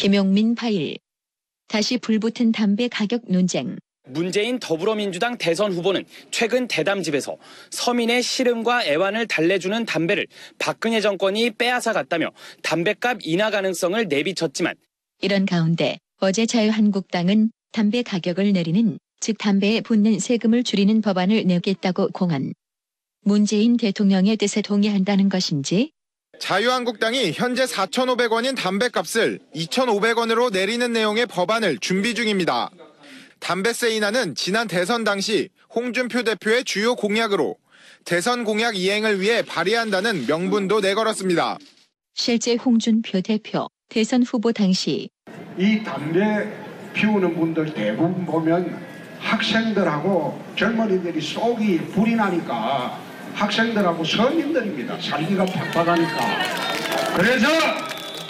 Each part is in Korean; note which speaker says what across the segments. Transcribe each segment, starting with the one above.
Speaker 1: 김용민 파일. 다시 불붙은 담배 가격 논쟁.
Speaker 2: 문재인 더불어민주당 대선 후보는 최근 대담집에서 서민의 시름과 애환을 달래주는 담배를 박근혜 정권이 빼앗아 갔다며 담배값 인하 가능성을 내비쳤지만
Speaker 1: 이런 가운데 어제 자유한국당은 담배 가격을 내리는 즉 담배에 붙는 세금을 줄이는 법안을 내겠다고 공언. 문재인 대통령의 뜻에 동의한다는 것인지
Speaker 3: 자유한국당이 현재 4,500원인 담배값을 2,500원으로 내리는 내용의 법안을 준비 중입니다. 담배세 인하는 지난 대선 당시 홍준표 대표의 주요 공약으로 대선 공약 이행을 위해 발의한다는 명분도 내걸었습니다.
Speaker 1: 실제 홍준표 대표 대선 후보 당시
Speaker 4: 이 담배 피우는 분들 대부분 보면 학생들하고 젊은이들이 속이 불이 나니까 학생들하고 서민들입니다. 살기가 팍팍하니까. 그래서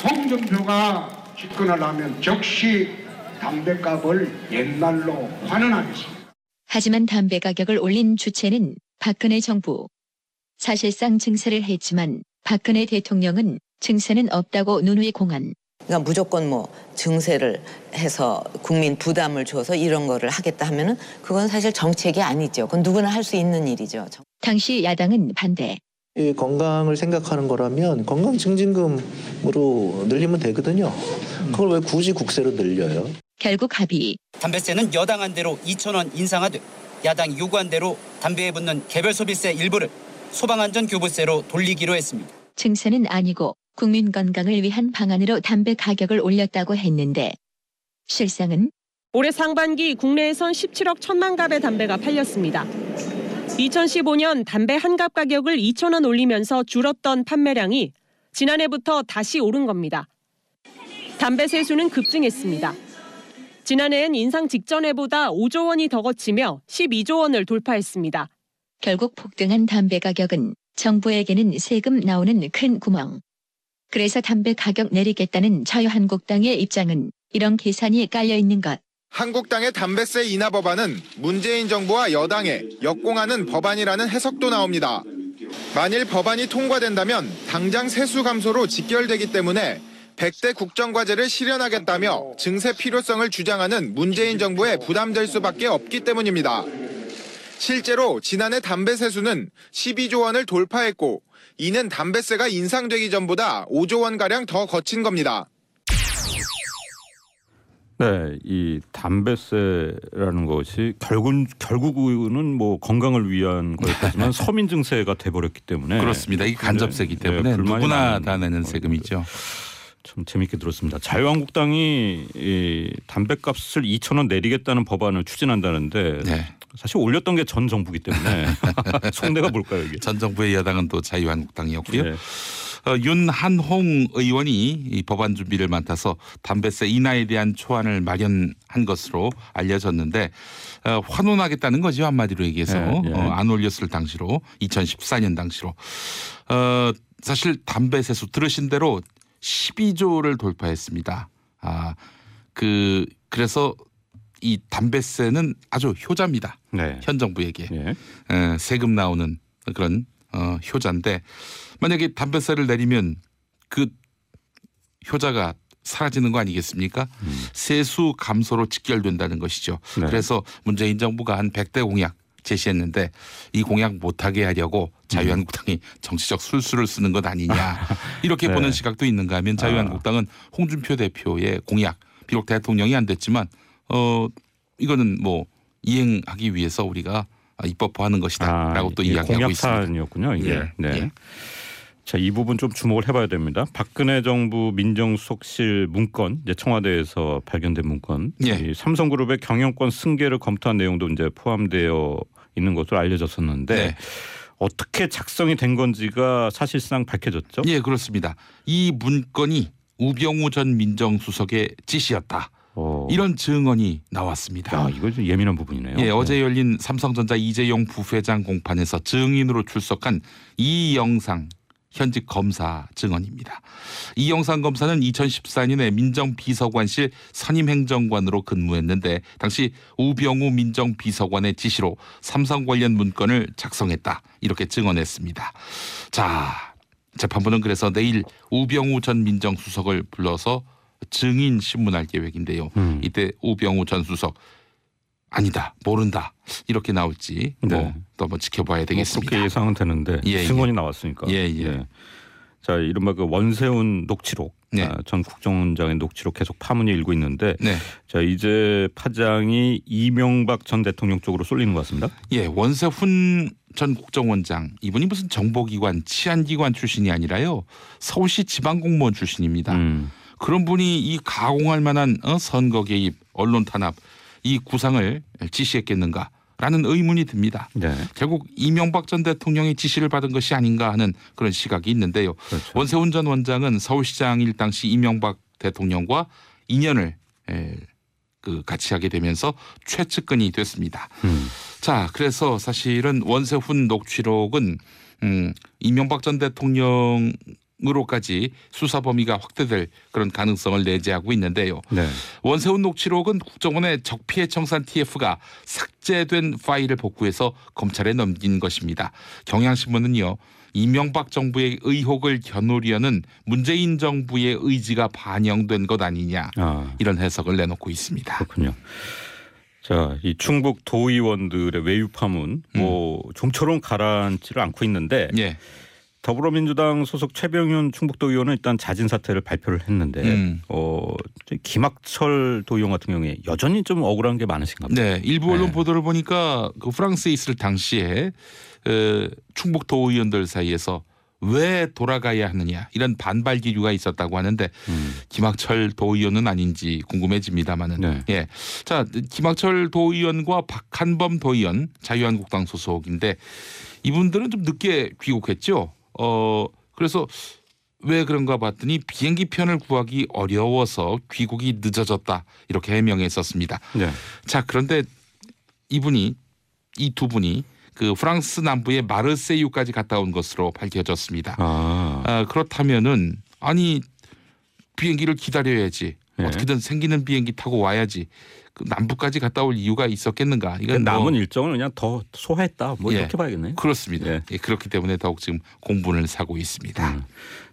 Speaker 4: 홍준표가 집권을 하면 즉시 담배값을 옛날로 환원하겠습니다.
Speaker 1: 하지만 담배 가격을 올린 주체는 박근혜 정부. 사실상 증세를 했지만 박근혜 대통령은 증세는 없다고 누누이 공언.
Speaker 5: 그러니까 무조건 뭐 증세를 해서 국민 부담을 줘서 이런 거를 하겠다 하면은 그건 사실 정책이 아니죠. 그건 누구나 할 수 있는 일이죠.
Speaker 1: 당시 야당은 반대.
Speaker 6: 이 건강을 생각하는 거라면 건강 증진금으로 늘리면 되거든요. 그걸 왜 굳이 국세로 늘려요?
Speaker 1: 결국 합의.
Speaker 7: 담배세는 여당안 대로 2천 원 인상하되 야당이 요구한 대로 담배에 붙는 개별 소비세 일부를 소방안전교부세로 돌리기로 했습니다.
Speaker 1: 증세는 아니고 국민 건강을 위한 방안으로 담배 가격을 올렸다고 했는데 실상은
Speaker 8: 올해 상반기 국내에선 17억 천만 갑의 담배가 팔렸습니다. 2015년 담배 한갑 가격을 2천 원 올리면서 줄었던 판매량이 지난해부터 다시 오른 겁니다. 담배 세수는 급증했습니다. 지난해엔 인상 직전해보다 5조 원이 더 거치며 12조 원을 돌파했습니다.
Speaker 1: 결국 폭등한 담배 가격은 정부에게는 세금 나오는 큰 구멍. 그래서 담배 가격 내리겠다는 자유한국당의 입장은 이런 계산이 깔려 있는 것.
Speaker 3: 한국당의 담배세 인하 법안은 문재인 정부와 여당에 역공하는 법안이라는 해석도 나옵니다. 만일 법안이 통과된다면 당장 세수 감소로 직결되기 때문에 100대 국정과제를 실현하겠다며 증세 필요성을 주장하는 문재인 정부에 부담될 수밖에 없기 때문입니다. 실제로 지난해 담배 세수는 12조 원을 돌파했고 이는 담배세가 인상되기 전보다 5조 원가량 더 거친 겁니다.
Speaker 9: 네, 이 담배세라는 것이 결국 결국은 뭐 건강을 위한 거였지만 서민 증세가 돼버렸기 때문에
Speaker 10: 그렇습니다. 이 간접세기
Speaker 9: 네,
Speaker 10: 때문에
Speaker 9: 불만이
Speaker 10: 누구나 다 내는. 세금이죠.
Speaker 9: 참 재밌게 들었습니다. 자유한국당이 이 담배값을 2천 원 내리겠다는 법안을 추진한다는데
Speaker 10: 네.
Speaker 9: 사실 올렸던 게 전 정부기 때문에 속내가 뭘까요 이게?
Speaker 10: 전 정부의 여당은 또 자유한국당이었고요.
Speaker 9: 네.
Speaker 10: 어, 윤한홍 의원이 이 법안 준비를 맡아서 담배세 인하에 대한 초안을 마련한 것으로 알려졌는데 어, 환원하겠다는 거죠 한마디로 얘기해서
Speaker 9: 네, 네.
Speaker 10: 어, 안 올렸을 당시로 2014년 당시로 어, 사실 담배 세수 들으신 대로 12조를 돌파했습니다. 아 그 그래서 이 담배세는 아주 효자입니다.
Speaker 9: 네.
Speaker 10: 현 정부에게
Speaker 9: 예.
Speaker 10: 에, 세금 나오는 그런 어, 효자인데 만약에 담배세를 내리면 그 효자가 사라지는 거 아니겠습니까? 세수 감소로 직결된다는 것이죠.
Speaker 9: 네.
Speaker 10: 그래서 문재인 정부가 한 100대 공약 제시했는데 이 공약 못하게 하려고 자유한국당이 정치적 술수를 쓰는 것 아니냐 이렇게
Speaker 9: 네.
Speaker 10: 보는 시각도 있는가 하면 자유한국당은 홍준표 대표의 공약 비록 대통령이 안 됐지만 어 이거는 뭐 이행하기 위해서 우리가 입법화하는 것이다라고 또
Speaker 9: 이게
Speaker 10: 이야기하고
Speaker 9: 공약
Speaker 10: 있습니다.
Speaker 9: 사안이었군요. 이게.
Speaker 10: 예,
Speaker 9: 네.
Speaker 10: 예.
Speaker 9: 자, 이 부분 좀 주목을 해봐야 됩니다. 박근혜 정부 민정수석실 문건, 이제 청와대에서 발견된 문건,
Speaker 10: 예.
Speaker 9: 이 삼성그룹의 경영권 승계를 검토한 내용도 이제 포함되어 있는 것으로 알려졌었는데
Speaker 10: 네.
Speaker 9: 어떻게 작성이 된 건지가 사실상 밝혀졌죠.
Speaker 10: 예, 그렇습니다. 이 문건이 우병우 전 민정수석의 지시였다.
Speaker 9: 어.
Speaker 10: 이런 증언이 나왔습니다.
Speaker 9: 야, 이거 좀 예민한 부분이네요.
Speaker 10: 예, 어제 열린 삼성전자 이재용 부회장 공판에서 증인으로 출석한 이 영상 현직 검사 증언입니다. 이 영상 검사는 2014년에 민정비서관실 선임행정관으로 근무했는데 당시 우병우 민정비서관의 지시로 삼성 관련 문건을 작성했다 이렇게 증언했습니다. 자 재판부는 그래서 내일 우병우 전 민정수석을 불러서 증인 신문할 계획인데요.
Speaker 9: 음.
Speaker 10: 이때 우병우 전 수석 아니다 모른다 이렇게 나올지
Speaker 9: 네.
Speaker 10: 뭐 또 뭐 지켜봐야 되겠습니다.
Speaker 9: 그렇게 예상은 되는데
Speaker 10: 예,
Speaker 9: 증언이 나왔으니까.
Speaker 10: 예, 예.
Speaker 9: 자 이른바 그 원세훈 녹취록
Speaker 10: 네.
Speaker 9: 아, 전 국정원장의 녹취록 계속 파문이 일고 있는데
Speaker 10: 네.
Speaker 9: 자 이제 파장이 이명박 전 대통령 쪽으로 쏠리는 것 같습니다.
Speaker 10: 예, 원세훈 전 국정원장 이분이 무슨 정보기관 치안기관 출신이 아니라요 서울시 지방공무원 출신입니다.
Speaker 9: 음.
Speaker 10: 그런 분이 이 가공할 만한 어, 선거 개입, 언론 탄압 이 구상을 지시했겠는가 라는 의문이 듭니다.
Speaker 9: 네.
Speaker 10: 결국 이명박 전 대통령의 지시를 받은 것이 아닌가 하는 그런 시각이 있는데요.
Speaker 9: 그렇죠.
Speaker 10: 원세훈 전 원장은 서울시장일 당시 이명박 대통령과 인연을 에, 그 같이 하게 되면서 최측근이 됐습니다.
Speaker 9: 음.
Speaker 10: 자, 그래서 사실은 원세훈 녹취록은 음, 이명박 전 대통령 으로까지 수사 범위가 확대될 그런 가능성을 내재하고 있는데요.
Speaker 9: 네.
Speaker 10: 원세훈 녹취록은 국정원의 적피해 청산 TF가 삭제된 파일을 복구해서 검찰에 넘긴 것입니다. 경향신문은요. 이명박 정부의 의혹을 겨누려는 문재인 정부의 의지가 반영된 것 아니냐
Speaker 9: 아
Speaker 10: 이런 해석을 내놓고 있습니다.
Speaker 9: 그렇군요. 자, 이 충북 도의원들의 외유 파문 뭐 좀처럼 가라앉지를 않고 있는데
Speaker 10: 예.
Speaker 9: 더불어민주당 소속 최병윤 충북도 의원은 일단 자진 사퇴를 발표를 했는데
Speaker 10: 음.
Speaker 9: 어 김학철 도의원 같은 경우에 여전히 좀 억울한 게 많으신가 보다.
Speaker 10: 네, 일부 언론
Speaker 9: 네.
Speaker 10: 보도를 보니까 그 프랑스에 있을 당시에 어, 충북 도 의원들 사이에서 왜 돌아가야 하느냐 이런 반발 기류가 있었다고 하는데
Speaker 9: 음.
Speaker 10: 김학철 도의원은 아닌지 궁금해집니다만은
Speaker 9: 네.
Speaker 10: 예, 자 김학철 도의원과 박한범 도의원 자유한국당 소속인데 이분들은 좀 늦게 귀국했죠. 어 그래서 왜 그런가 봤더니 비행기 편을 구하기 어려워서 귀국이 늦어졌다 이렇게 해명했었습니다.
Speaker 9: 네.
Speaker 10: 자 그런데 이분이 이 두 분이 그 프랑스 남부의 마르세유까지 갔다 온 것으로 밝혀졌습니다.
Speaker 9: 아.
Speaker 10: 아, 그렇다면은 아니 비행기를 기다려야지
Speaker 9: 네.
Speaker 10: 어떻게든 생기는 비행기 타고 와야지 그 남부까지 갔다 올 이유가 있었겠는가? 이건 뭐-
Speaker 9: 남은 일정을 그냥 더 소화했다. 뭐
Speaker 10: 예.
Speaker 9: 이렇게 봐야겠네요.
Speaker 10: 그렇습니다.
Speaker 9: 예.
Speaker 10: 예, 그렇기 때문에 더욱 지금 공분을 사고 있습니다.
Speaker 9: 음.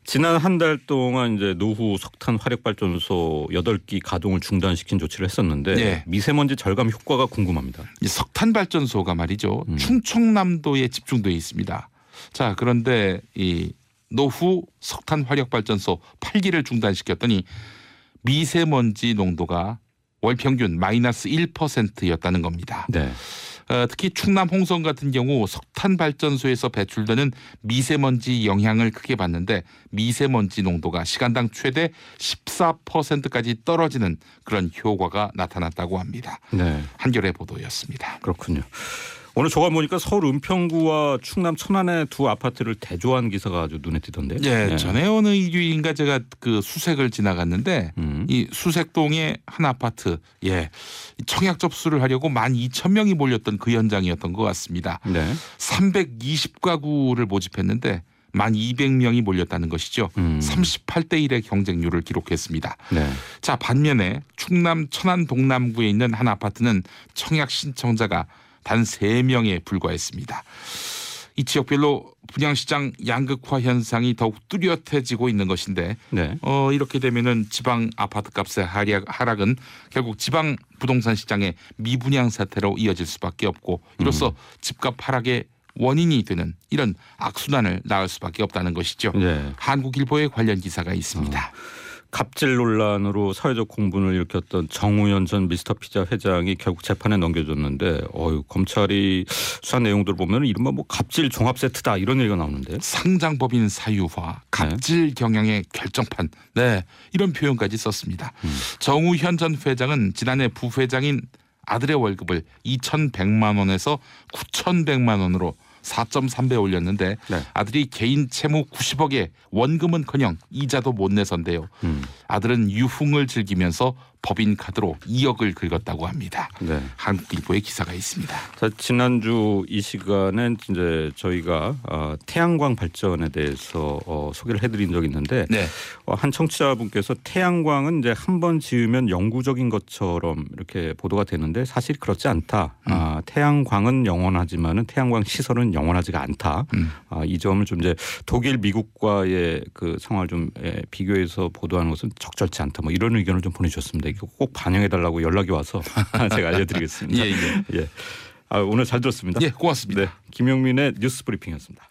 Speaker 9: 지난 한 달 동안 이제 노후 석탄 화력 발전소 8기 가동을 중단시킨 조치를 했었는데
Speaker 10: 네.
Speaker 9: 미세먼지 절감 효과가 궁금합니다.
Speaker 10: 이 석탄 발전소가 말이죠.
Speaker 9: 음.
Speaker 10: 충청남도에 집중돼 있습니다. 자, 그런데 이 노후 석탄 화력 발전소 8기를 중단시켰더니 미세먼지 농도가 월 평균 마이너스 1%였다는 겁니다.
Speaker 9: 네.
Speaker 10: 어, 특히 충남 홍성 같은 경우 석탄 발전소에서 배출되는 미세먼지 영향을 크게 받는데 미세먼지 농도가 시간당 최대 14%까지 떨어지는 그런 효과가 나타났다고 합니다.
Speaker 9: 네.
Speaker 10: 한겨레 보도였습니다.
Speaker 9: 그렇군요. 오늘 조간 보니까 서울 은평구와 충남 천안의 두 아파트를 대조한 기사가 아주 눈에 띄던데.
Speaker 10: 예, 전에 어느 일주일인가 제가 그 수색을 지나갔는데
Speaker 9: 음.
Speaker 10: 이 수색동의 한 아파트 예 청약 접수를 하려고 12,000명이 몰렸던 그 현장이었던 것 같습니다.
Speaker 9: 네.
Speaker 10: 320가구를 모집했는데 1,200명이 몰렸다는 것이죠.
Speaker 9: 음.
Speaker 10: 38대 1의 경쟁률을 기록했습니다.
Speaker 9: 네.
Speaker 10: 자 반면에 충남 천안 동남구에 있는 한 아파트는 청약 신청자가 단 3명에 불과했습니다. 이 지역별로 분양시장 양극화 현상이 더욱 뚜렷해지고 있는 것인데
Speaker 9: 네.
Speaker 10: 어, 이렇게 되면은 지방 아파트 값의 하락, 하락은 결국 지방 부동산 시장의 미분양 사태로 이어질 수밖에 없고 이로써 집값 하락의 원인이 되는 이런 악순환을 낳을 수밖에 없다는 것이죠.
Speaker 9: 네.
Speaker 10: 한국일보에 관련 기사가 있습니다.
Speaker 9: 갑질 논란으로 사회적 공분을 일으켰던 정우현 전 미스터 피자 회장이 결국 재판에 넘겨졌는데 어유 검찰이 수사 내용들을 보면 이른바 뭐 갑질 종합 세트다 이런 얘기가 나오는데.
Speaker 10: 상장법인 사유화, 갑질 경영의 결정판, 네 이런 표현까지 썼습니다. 정우현 전 회장은 지난해 부회장인 아들의 월급을 2,100만 원에서 9,100만 원으로 4.3배 올렸는데
Speaker 9: 네.
Speaker 10: 아들이 개인 채무 90억에 원금은커녕 이자도 못 내선데요.
Speaker 9: 음.
Speaker 10: 아들은 유흥을 즐기면서 법인 카드로 2억을 긁었다고 합니다.
Speaker 9: 네.
Speaker 10: 한국일보에 기사가 있습니다.
Speaker 9: 자, 지난주 이 시간엔 이제 저희가 어, 태양광 발전에 대해서 어, 소개를 해드린 적이 있는데
Speaker 10: 네.
Speaker 9: 어, 한 청취자분께서 태양광은 이제 한 번 지으면 영구적인 것처럼 이렇게 보도가 되는데 사실 그렇지 않다.
Speaker 10: 음.
Speaker 9: 아, 태양광은 영원하지만은 태양광 시설은 영원하지가 않다.
Speaker 10: 음.
Speaker 9: 아, 이 점을 좀 이제 독일, 미국과의 그 상황을 좀 예, 비교해서 보도하는 것은 적절치 않다. 뭐 이런 의견을 좀 보내주셨습니다. 이거 꼭 반영해 달라고 연락이 와서 제가 알려드리겠습니다.
Speaker 10: 예, 예.
Speaker 9: 예. 아, 오늘 잘 들었습니다.
Speaker 10: 예, 고맙습니다.
Speaker 9: 네, 김영민의 뉴스 브리핑이었습니다.